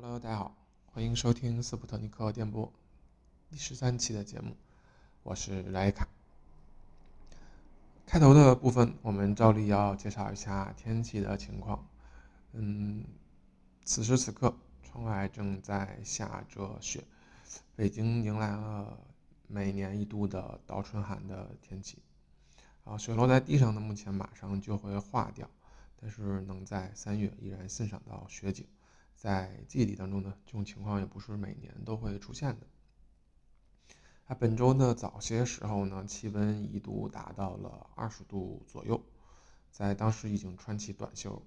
Hello，大家好，欢迎收听斯普特尼克电波第十三期的节目，我是莱卡。开头的部分，我们照例要介绍一下天气的情况。嗯，此时此刻，窗外正在下着雪，北京迎来了每年一度的倒春寒的天气。啊，雪落在地上的目前马上就会化掉，但是能在三月依然欣赏到雪景。在记忆里当中呢，这种情况也不是每年都会出现的。啊，本周的早些时候呢，气温一度达到了二十度左右，在当时已经穿起短袖，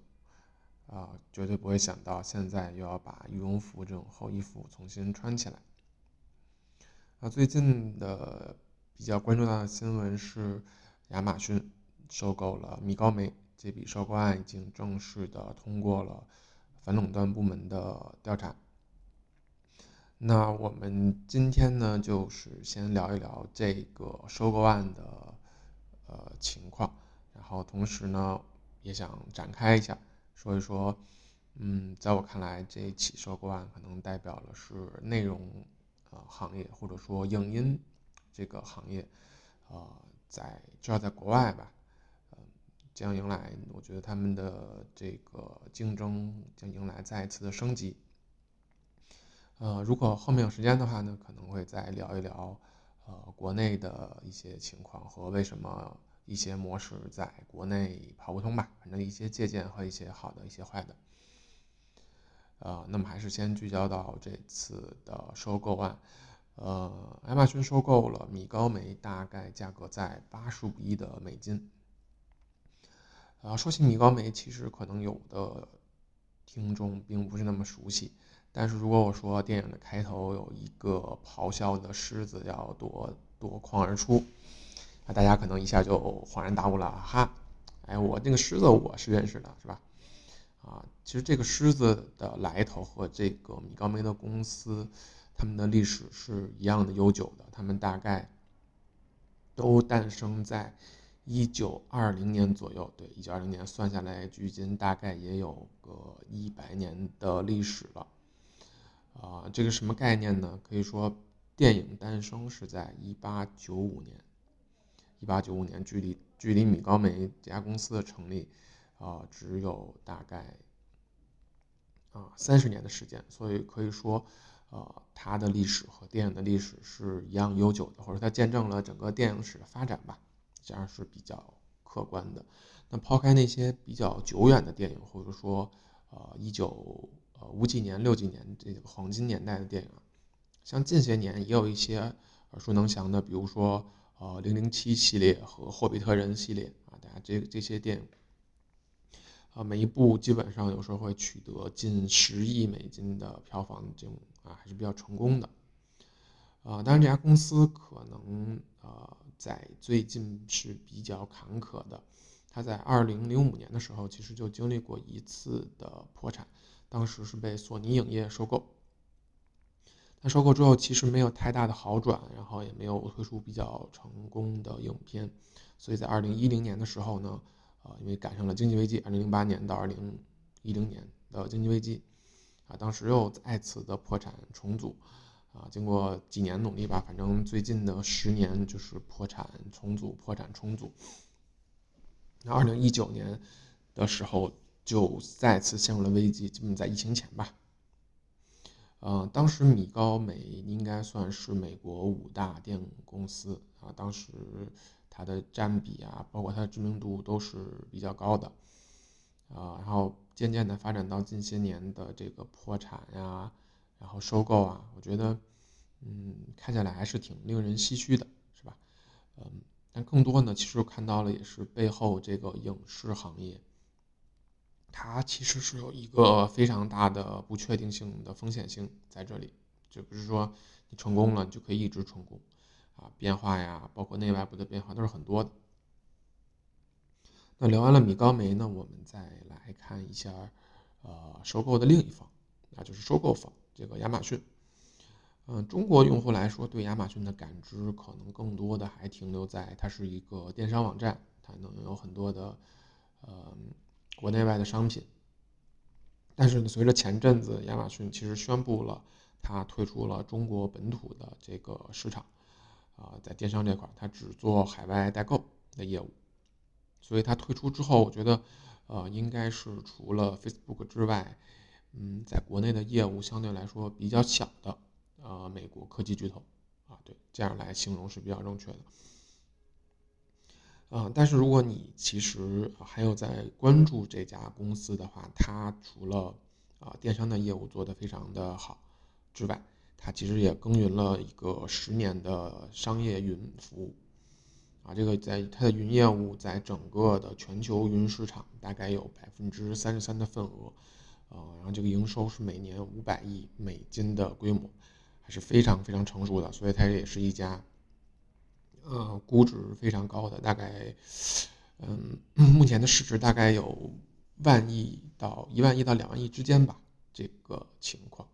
啊，绝对不会想到现在又要把羽绒服这种厚衣服重新穿起来。啊，最近的比较关注到的新闻是，亚马逊收购了米高梅，这笔收购案已经正式的通过了。反垄断部门的调查。那我们今天呢，就是先聊一聊这个收购案的呃情况，然后同时呢，也想展开一下，说一说，嗯，在我看来，这起收购案可能代表的是内容呃行业或者说影音这个行业，呃，在至少在国外吧。将迎来，我觉得他们的这个竞争将迎来再一次的升级。呃，如果后面有时间的话呢，可能会再聊一聊，呃，国内的一些情况和为什么一些模式在国内跑不通吧，反正一些借鉴和一些好的，一些坏的。呃，那么还是先聚焦到这次的收购案。呃，亚马逊收购了米高梅，大概价格在八十五亿的美金。啊，说起米高梅，其实可能有的听众并不是那么熟悉。但是如果我说电影的开头有一个咆哮的狮子要夺夺眶而出，啊，大家可能一下就恍然大悟了，哈，哎，我那个狮子我是认识的，是吧？啊，其实这个狮子的来头和这个米高梅的公司，他们的历史是一样的悠久的，他们大概都诞生在。一九二零年左右，对，一九二零年算下来，距今大概也有个一百年的历史了。啊，这个什么概念呢？可以说，电影诞生是在一八九五年，一八九五年，距离距离米高梅这家公司的成立，啊，只有大概啊三十年的时间。所以可以说，呃，它的历史和电影的历史是一样悠久的，或者它见证了整个电影史的发展吧。这样是比较客观的。那抛开那些比较久远的电影，或者说，呃，一九呃五几年、六几年这个黄金年代的电影，像近些年也有一些耳熟能详的，比如说呃零零七系列和霍比特人系列啊，大家这这些电影，啊，每一部基本上有时候会取得近十亿美金的票房，这种啊还是比较成功的。啊，当然这家公司可能呃。在最近是比较坎坷的，他在二零零五年的时候，其实就经历过一次的破产，当时是被索尼影业收购。他收购之后，其实没有太大的好转，然后也没有推出比较成功的影片，所以在二零一零年的时候呢，呃，因为赶上了经济危机，二零零八年到二零一零年的经济危机，啊，当时又再次的破产重组。啊，经过几年努力吧，反正最近的十年就是破产重组、破产重组。那二零一九年的时候就再次陷入了危机，基本在疫情前吧。嗯，当时米高梅应该算是美国五大电影公司啊，当时它的占比啊，包括它的知名度都是比较高的。啊，然后渐渐的发展到近些年的这个破产呀。然后收购啊，我觉得，嗯，看起来还是挺令人唏嘘的，是吧？嗯，但更多呢，其实看到了也是背后这个影视行业，它其实是有一个非常大的不确定性的风险性在这里，就不是说你成功了你就可以一直成功，啊，变化呀，包括内外部的变化都是很多的。那聊完了米高梅呢，我们再来看一下，呃，收购的另一方，那就是收购方。这个亚马逊，嗯，中国用户来说，对亚马逊的感知可能更多的还停留在它是一个电商网站，它能有很多的，呃，国内外的商品。但是，随着前阵子亚马逊其实宣布了它退出了中国本土的这个市场，啊，在电商这块它只做海外代购的业务，所以它退出之后，我觉得，呃，应该是除了 Facebook 之外，嗯，在国内的业务相对来说比较小的，呃，美国科技巨头，啊，对，这样来形容是比较正确的。啊，但是如果你其实还有在关注这家公司的话，它除了啊电商的业务做得非常的好之外，它其实也耕耘了一个十年的商业云服务，啊，这个在它的云业务在整个的全球云市场大概有百分之三十三的份额，啊，然后这个营收是每年五百亿美金的规模，还是非常非常成熟的，所以它也是一家。呃，估值非常高的，大概，嗯，目前的市值大概有万亿到一万亿到两万亿之间吧，这个情况。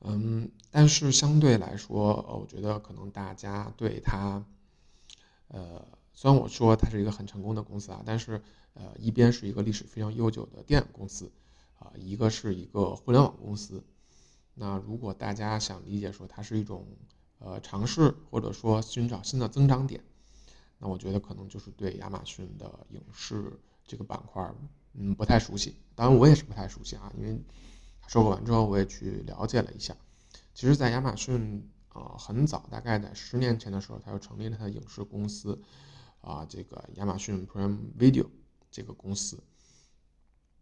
嗯，但是相对来说，我觉得可能大家对它，呃，虽然我说它是一个很成功的公司啊，但是呃，一边是一个历史非常悠久的电影公司，啊，一个是一个互联网公司。那如果大家想理解说它是一种。呃，尝试或者说寻找新的增长点，那我觉得可能就是对亚马逊的影视这个板块，嗯，不太熟悉。当然，我也是不太熟悉啊，因为收购完之后我也去了解了一下。其实，在亚马逊啊，很早，大概在十年前的时候，他就成立了他的影视公司啊，这个亚马逊 Prime Video 这个公司。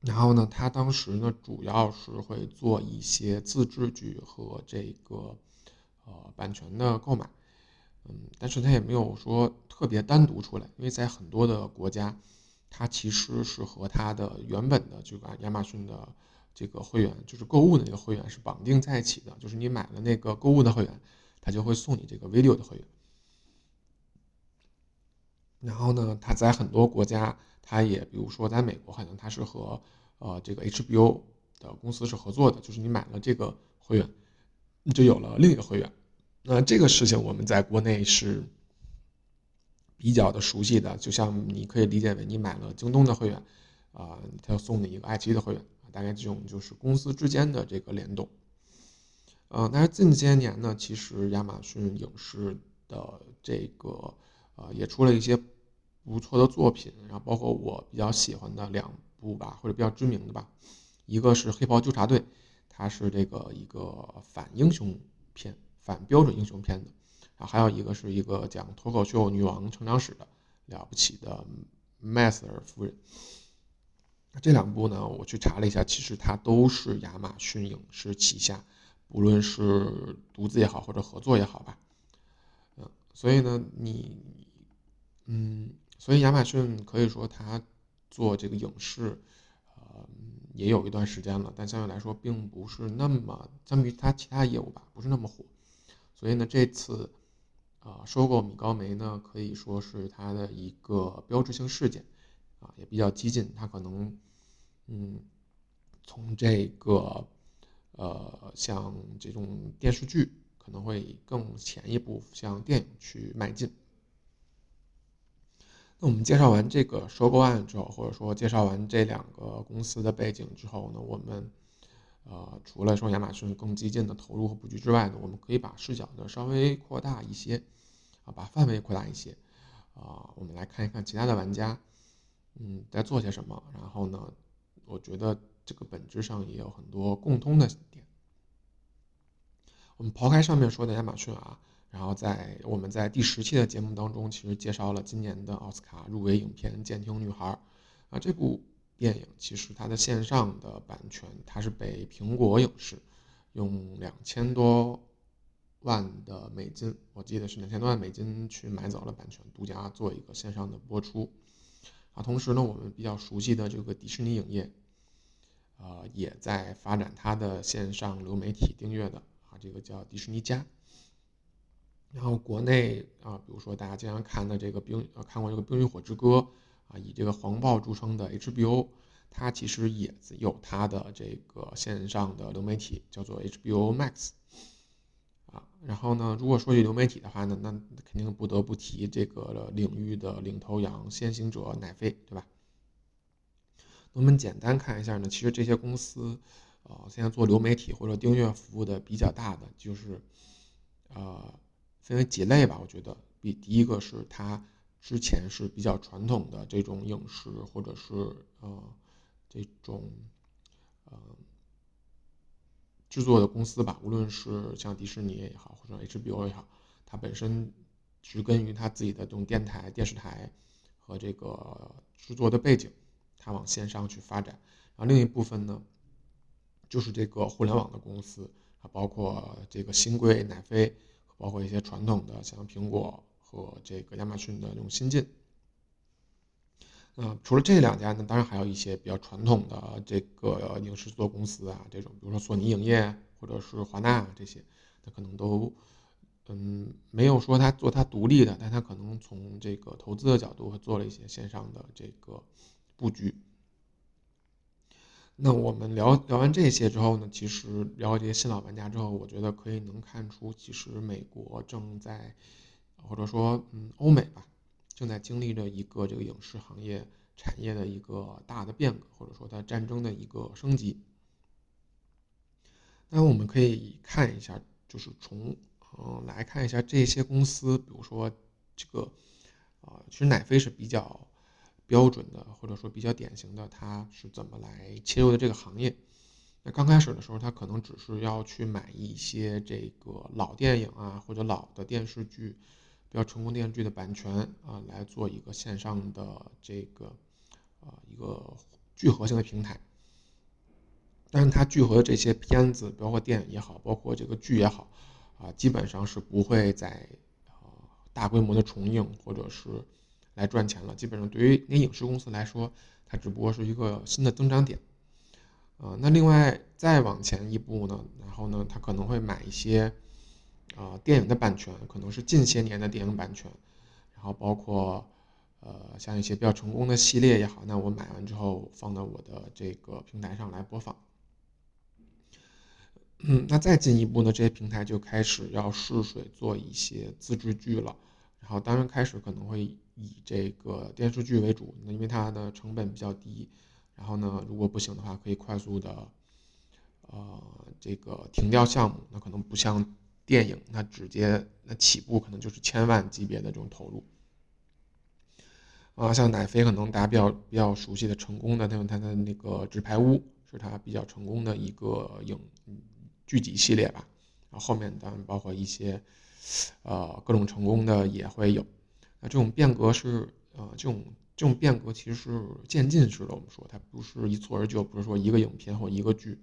然后呢，他当时呢，主要是会做一些自制剧和这个。呃，版权的购买，嗯，但是它也没有说特别单独出来，因为在很多的国家，它其实是和它的原本的这个亚马逊的这个会员，就是购物的那个会员是绑定在一起的，就是你买了那个购物的会员，它就会送你这个 video 的会员。然后呢，它在很多国家，它也比如说在美国，好像它是和呃这个 HBO 的公司是合作的，就是你买了这个会员。你就有了另一个会员，那这个事情我们在国内是比较的熟悉的，就像你可以理解为你买了京东的会员，啊，他要送你一个爱奇艺的会员，大概这种就是公司之间的这个联动。呃，但是近些年呢，其实亚马逊影视的这个呃也出了一些不错的作品，然后包括我比较喜欢的两部吧，或者比较知名的吧，一个是《黑袍纠察队》。它是这个一个反英雄片、反标准英雄片的，然后还有一个是一个讲脱口秀女王成长史的了不起的麦瑟尔夫人。这两部呢，我去查了一下，其实它都是亚马逊影视旗下，不论是独自也好，或者合作也好吧。嗯，所以呢，你，嗯，所以亚马逊可以说它做这个影视。呃也有一段时间了，但相对来说并不是那么，相比它其他业务吧，不是那么火。所以呢，这次啊收购米高梅呢，可以说是它的一个标志性事件，啊也比较激进。它可能嗯从这个呃像这种电视剧可能会更前一步向电影去迈进。那我们介绍完这个收购案之后，或者说介绍完这两个公司的背景之后呢，我们，呃，除了说亚马逊更激进的投入和布局之外呢，我们可以把视角呢稍微扩大一些，啊，把范围扩大一些，啊，我们来看一看其他的玩家，嗯，在做些什么。然后呢，我觉得这个本质上也有很多共通的点。我们抛开上面说的亚马逊啊。然后在我们在第十期的节目当中，其实介绍了今年的奥斯卡入围影片《监听女孩》，啊，这部电影其实它的线上的版权，它是被苹果影视用两千多万的美金，我记得是两千多万美金去买走了版权，独家做一个线上的播出。啊，同时呢，我们比较熟悉的这个迪士尼影业，呃，也在发展它的线上流媒体订阅的啊，这个叫迪士尼加。然后国内啊，比如说大家经常看的这个冰，呃，看过这个《冰与火之歌》啊，以这个黄暴著称的 HBO，它其实也有它的这个线上的流媒体，叫做 HBO Max。啊，然后呢，如果说起流媒体的话呢，那肯定不得不提这个领域的领头羊、先行者奈飞，对吧？我们简单看一下呢，其实这些公司，呃，现在做流媒体或者订阅服务的比较大的，就是，呃，分为几类吧。我觉得，比第一个是它之前是比较传统的这种影视或者是呃这种呃制作的公司吧，无论是像迪士尼也好，或者 HBO 也好，它本身植根于它自己的这种电台、电视台和这个制作的背景。它往线上去发展，然后另一部分呢，就是这个互联网的公司啊，包括这个新贵、奈飞，包括一些传统的像苹果和这个亚马逊的这种新进。嗯，除了这两家呢，当然还有一些比较传统的这个影视制作公司啊，这种比如说索尼影业或者是华纳啊这些，它可能都嗯没有说它做它独立的，但它可能从这个投资的角度做了一些线上的这个。布局。那我们聊聊完这些之后呢，其实了解新老玩家之后，我觉得可以能看出，其实美国正在，或者说嗯欧美吧，正在经历着一个这个影视行业产业的一个大的变革，或者说它战争的一个升级。那我们可以看一下，就是从嗯来看一下这些公司，比如说这个啊，其实奈飞是比较。标准的或者说比较典型的，它是怎么来切入的这个行业？那刚开始的时候，他可能只是要去买一些这个老电影啊，或者老的电视剧，比较成功电视剧的版权啊，来做一个线上的这个啊一个聚合性的平台。但是它聚合的这些片子，包括电影也好，包括这个剧也好，啊，基本上是不会在啊大规模的重映或者是。来赚钱了，基本上对于那影视公司来说，它只不过是一个新的增长点，啊，那另外再往前一步呢，然后呢，它可能会买一些，啊，电影的版权，可能是近些年的电影版权，然后包括，呃，像一些比较成功的系列也好，那我买完之后放到我的这个平台上来播放，嗯，那再进一步呢，这些平台就开始要试水做一些自制剧了，然后当然开始可能会。以这个电视剧为主，那因为它的成本比较低，然后呢，如果不行的话，可以快速的，呃，这个停掉项目。那可能不像电影，那直接那起步可能就是千万级别的这种投入。啊，像奶飞可能大家比较比较熟悉的成功的，它它的那个《纸牌屋》是它比较成功的一个影剧集系列吧。然后后面当然包括一些，呃，各种成功的也会有。那这种变革是，呃，这种这种变革其实是渐进式的。我们说它不是一蹴而就，不是说一个影片或一个剧，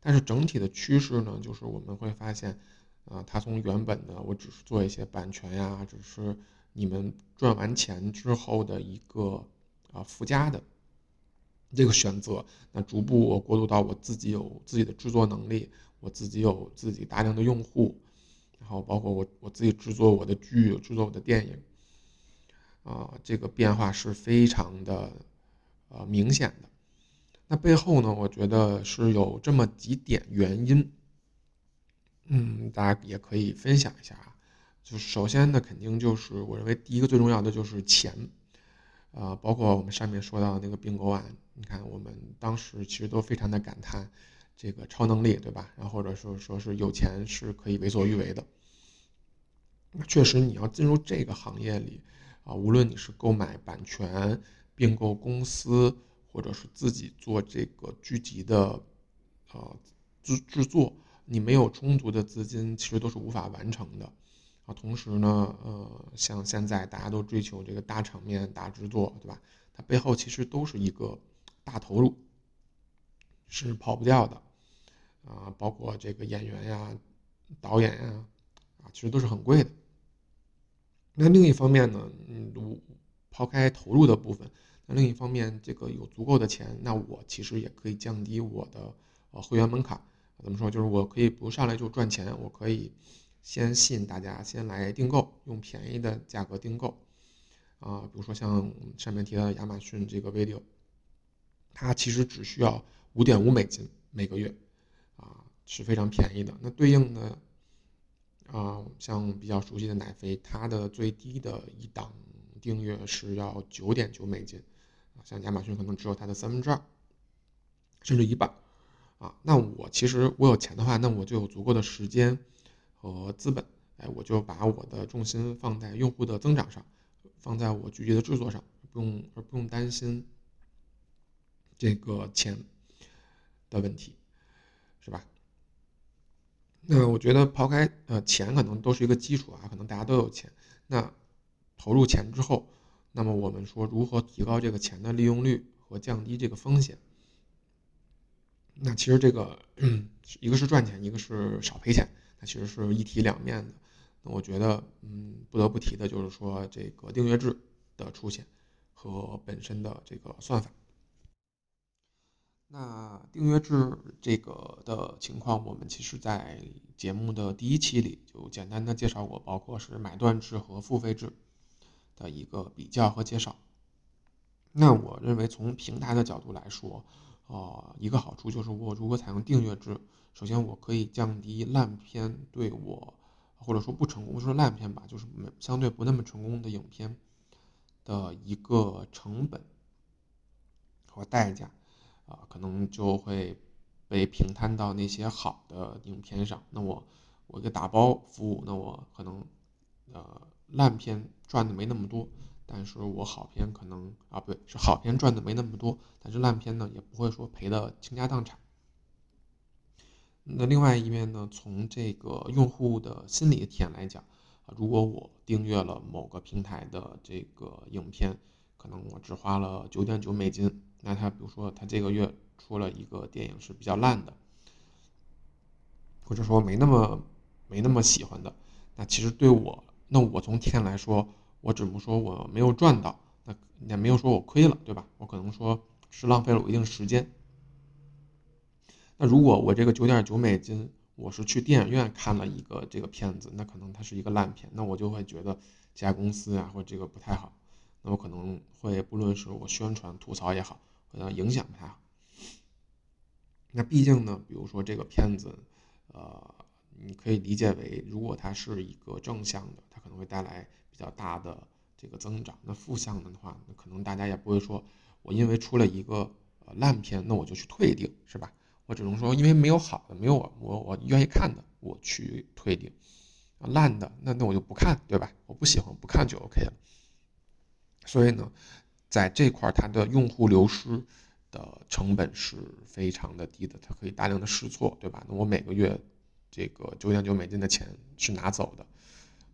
但是整体的趋势呢，就是我们会发现，啊，它从原本的我只是做一些版权呀，只是你们赚完钱之后的一个啊附加的这个选择，那逐步我过渡到我自己有自己的制作能力，我自己有自己大量的用户，然后包括我我自己制作我的剧，制作我的电影。啊，这个变化是非常的，呃，明显的。那背后呢，我觉得是有这么几点原因。嗯，大家也可以分享一下啊。就首先呢，肯定就是我认为第一个最重要的就是钱。啊，包括我们上面说到的那个并购案，你看我们当时其实都非常的感叹这个超能力，对吧？然后或者说说是有钱是可以为所欲为的。确实，你要进入这个行业里。啊，无论你是购买版权、并购公司，或者是自己做这个剧集的，呃，制制作，你没有充足的资金，其实都是无法完成的。啊，同时呢，呃，像现在大家都追求这个大场面、大制作，对吧？它背后其实都是一个大投入，是跑不掉的。啊，包括这个演员呀、导演呀，啊，其实都是很贵的。那另一方面呢，嗯，抛开投入的部分，那另一方面，这个有足够的钱，那我其实也可以降低我的呃会员门槛。怎么说？就是我可以不上来就赚钱，我可以先吸引大家先来订购，用便宜的价格订购。啊，比如说像上面提到的亚马逊这个 Video，它其实只需要五点五美金每个月，啊，是非常便宜的。那对应的。啊，像比较熟悉的奶飞，它的最低的一档订阅是要九点九美金，啊像亚马逊可能只有它的三分之二，甚至一半，啊，那我其实我有钱的话，那我就有足够的时间和资本，哎，我就把我的重心放在用户的增长上，放在我剧集的制作上，不用而不用担心这个钱的问题，是吧？那我觉得抛开呃钱可能都是一个基础啊，可能大家都有钱。那投入钱之后，那么我们说如何提高这个钱的利用率和降低这个风险？那其实这个一个是赚钱，一个是少赔钱，它其实是一体两面的。那我觉得嗯不得不提的就是说这个订阅制的出现和本身的这个算法。那订阅制这个的情况，我们其实在节目的第一期里就简单的介绍过，包括是买断制和付费制的一个比较和介绍。那我认为从平台的角度来说，呃，一个好处就是我如果采用订阅制，首先我可以降低烂片对我，或者说不成功，说烂片吧，就是相对不那么成功的影片的一个成本和代价。啊，可能就会被平摊到那些好的影片上。那我我一个打包服务，那我可能呃烂片赚的没那么多，但是我好片可能啊不对，是好片赚的没那么多，但是烂片呢也不会说赔的倾家荡产。那另外一面呢，从这个用户的心理体验来讲啊，如果我订阅了某个平台的这个影片，可能我只花了九点九美金。那他比如说他这个月出了一个电影是比较烂的，或者说没那么没那么喜欢的，那其实对我，那我从体验来说，我只不说我没有赚到，那也没有说我亏了，对吧？我可能说是浪费了我一定时间。那如果我这个九点九美金，我是去电影院看了一个这个片子，那可能它是一个烂片，那我就会觉得这家公司啊或这个不太好，那我可能会不论是我宣传吐槽也好。可能，影响不太好。那毕竟呢，比如说这个片子，呃，你可以理解为，如果它是一个正向的，它可能会带来比较大的这个增长。那负向的话，那可能大家也不会说，我因为出了一个烂片，那我就去退订，是吧？我只能说，因为没有好的，没有我我我愿意看的，我去退订。烂的，那那我就不看，对吧？我不喜欢，不看就 OK 了。所以呢。在这块，它的用户流失的成本是非常的低的，它可以大量的试错，对吧？那我每个月这个九点九美金的钱是拿走的，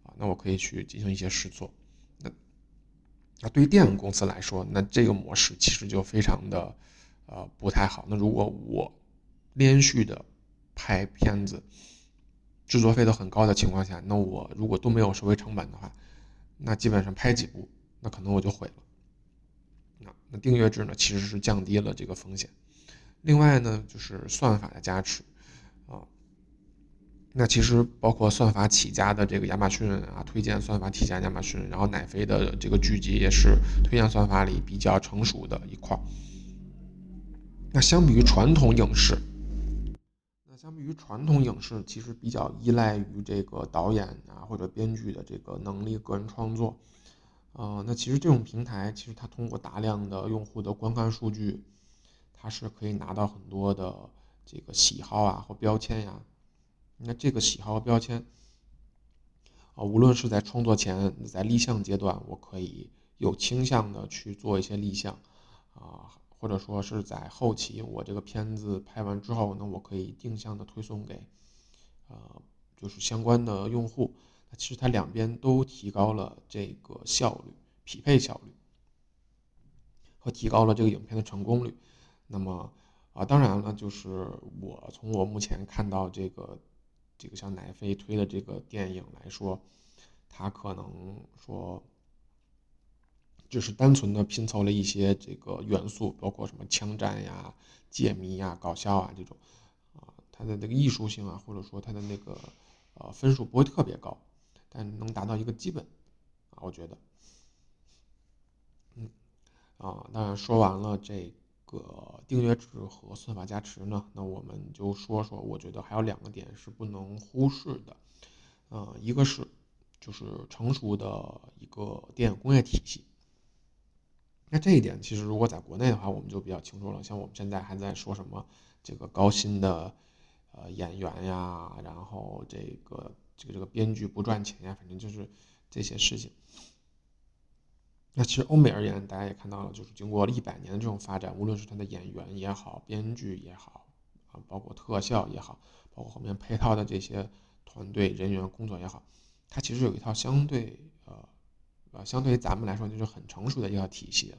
啊，那我可以去进行一些试错。那那对于电影公司来说，那这个模式其实就非常的呃不太好。那如果我连续的拍片子，制作费都很高的情况下，那我如果都没有收回成本的话，那基本上拍几部，那可能我就毁了。那订阅制呢，其实是降低了这个风险。另外呢，就是算法的加持啊。那其实包括算法起家的这个亚马逊啊，推荐算法起家亚马逊，然后奶飞的这个剧集也是推荐算法里比较成熟的一块。那相比于传统影视，那相比于传统影视，其实比较依赖于这个导演啊或者编剧的这个能力、个人创作。呃，那其实这种平台，其实它通过大量的用户的观看数据，它是可以拿到很多的这个喜好啊或标签呀。那这个喜好和标签，啊，无论是在创作前，在立项阶段，我可以有倾向的去做一些立项，啊，或者说是在后期，我这个片子拍完之后，那我可以定向的推送给，呃，就是相关的用户。其实它两边都提高了这个效率、匹配效率，和提高了这个影片的成功率。那么啊，当然了，就是我从我目前看到这个这个像奶飞推的这个电影来说，它可能说就是单纯的拼凑了一些这个元素，包括什么枪战呀、解谜呀、搞笑啊这种啊，它的那个艺术性啊，或者说它的那个呃分数不会特别高。但能达到一个基本啊，我觉得，嗯，啊，当然说完了这个订阅制和算法加持呢，那我们就说说，我觉得还有两个点是不能忽视的，呃，一个是就是成熟的一个电影工业体系，那这一点其实如果在国内的话，我们就比较清楚了。像我们现在还在说什么这个高薪的呃演员呀，然后这个这个这个编剧不赚钱呀，反正就是这些事情。那其实欧美而言，大家也看到了，就是经过了一百年的这种发展，无论是他的演员也好，编剧也好，啊，包括特效也好，包括后面配套的这些团队人员工作也好，它其实有一套相对呃呃相对于咱们来说就是很成熟的一套体系了。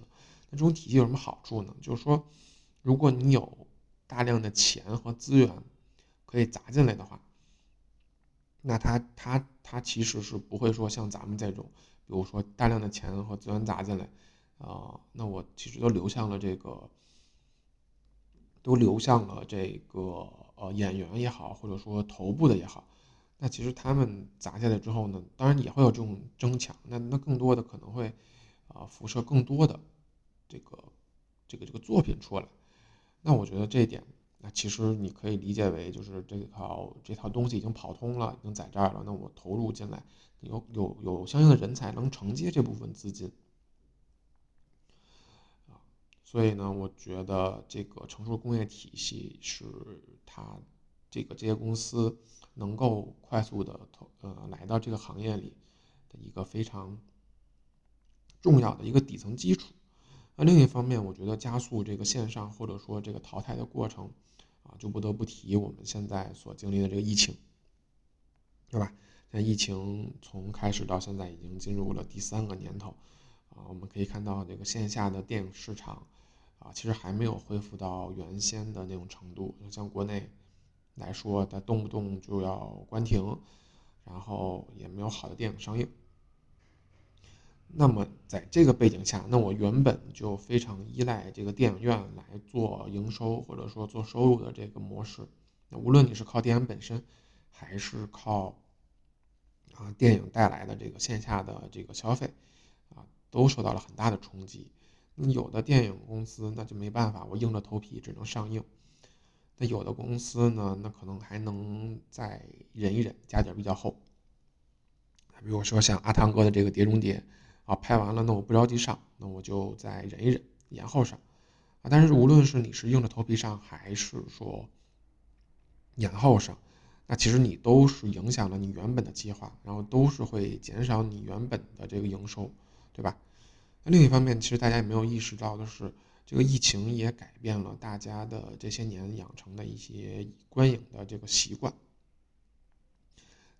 那这种体系有什么好处呢？就是说，如果你有大量的钱和资源可以砸进来的话，那他他他其实是不会说像咱们这种。比如说大量的钱和资源砸进来，啊，那我其实都流向了这个，都流向了这个呃演员也好，或者说头部的也好，那其实他们砸下来之后呢，当然也会有这种争抢，那那更多的可能会啊辐射更多的这个这个这个作品出来，那我觉得这一点，那其实你可以理解为就是这套这套东西已经跑通了，已经在这儿了，那我投入进来。有有有相应的人才能承接这部分资金，啊，所以呢，我觉得这个成熟工业体系是它这个这些公司能够快速的投呃来到这个行业里的一个非常重要的一个底层基础。那另一方面，我觉得加速这个线上或者说这个淘汰的过程，啊，就不得不提我们现在所经历的这个疫情，对吧？那疫情从开始到现在已经进入了第三个年头，啊，我们可以看到这个线下的电影市场，啊，其实还没有恢复到原先的那种程度。像国内来说，它动不动就要关停，然后也没有好的电影上映。那么在这个背景下，那我原本就非常依赖这个电影院来做营收或者说做收入的这个模式，那无论你是靠电影本身，还是靠啊，电影带来的这个线下的这个消费，啊，都受到了很大的冲击。那有的电影公司那就没办法，我硬着头皮只能上映。那有的公司呢，那可能还能再忍一忍，加点比较厚。比如说像阿汤哥的这个《碟中谍》，啊，拍完了，那我不着急上，那我就再忍一忍，延后上。啊，但是无论是你是硬着头皮上，还是说延后上。那其实你都是影响了你原本的计划，然后都是会减少你原本的这个营收，对吧？那另一方面，其实大家也没有意识到的是，这个疫情也改变了大家的这些年养成的一些观影的这个习惯。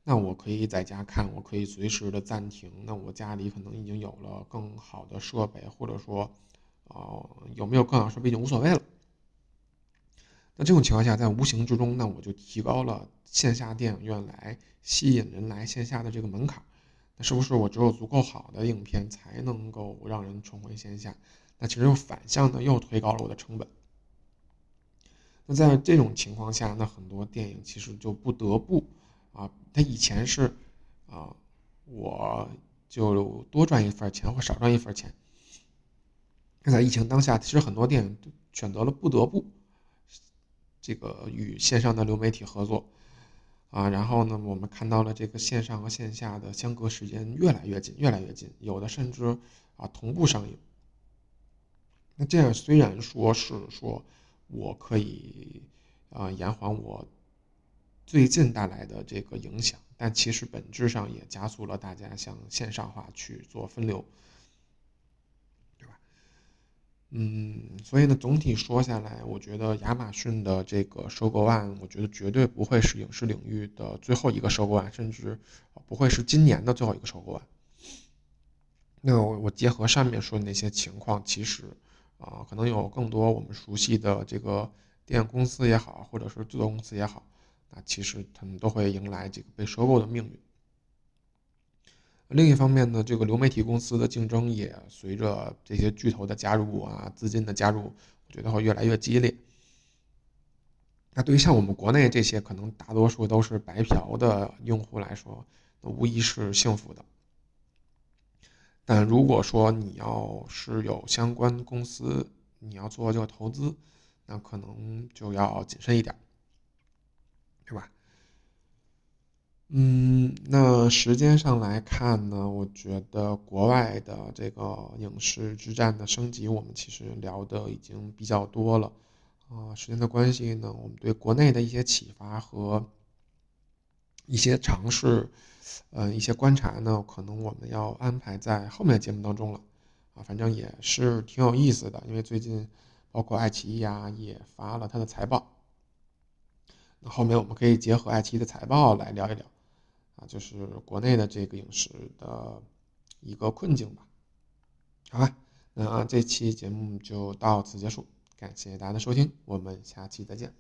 那我可以在家看，我可以随时的暂停。那我家里可能已经有了更好的设备，或者说，哦，有没有更好设备已经无所谓了。那这种情况下，在无形之中，那我就提高了线下电影院来吸引人来线下的这个门槛。那是不是我只有足够好的影片才能够让人重回线下？那其实又反向的又推高了我的成本。那在这种情况下，那很多电影其实就不得不啊，它以前是啊，我就多赚一份钱或少赚一份钱。那在疫情当下，其实很多电影选择了不得不。这个与线上的流媒体合作，啊，然后呢，我们看到了这个线上和线下的相隔时间越来越近，越来越近，有的甚至啊同步上映。那这样虽然说是说我可以啊延缓我最近带来的这个影响，但其实本质上也加速了大家向线上化去做分流。对吧嗯，所以呢，总体说下来，我觉得亚马逊的这个收购案，我觉得绝对不会是影视领域的最后一个收购案，甚至不会是今年的最后一个收购案。那我我结合上面说的那些情况，其实啊，可能有更多我们熟悉的这个电影公司也好，或者是制作公司也好，那其实他们都会迎来这个被收购的命运。另一方面呢，这个流媒体公司的竞争也随着这些巨头的加入啊，资金的加入，我觉得会越来越激烈。那对于像我们国内这些可能大多数都是白嫖的用户来说，那无疑是幸福的。但如果说你要是有相关公司，你要做这个投资，那可能就要谨慎一点，对吧？嗯，那时间上来看呢，我觉得国外的这个影视之战的升级，我们其实聊的已经比较多了。啊，时间的关系呢，我们对国内的一些启发和一些尝试，呃，一些观察呢，可能我们要安排在后面的节目当中了。啊，反正也是挺有意思的，因为最近包括爱奇艺啊也发了它的财报。那后面我们可以结合爱奇艺的财报来聊一聊。啊，就是国内的这个影视的一个困境吧。好吧，那这期节目就到此结束，感谢大家的收听，我们下期再见。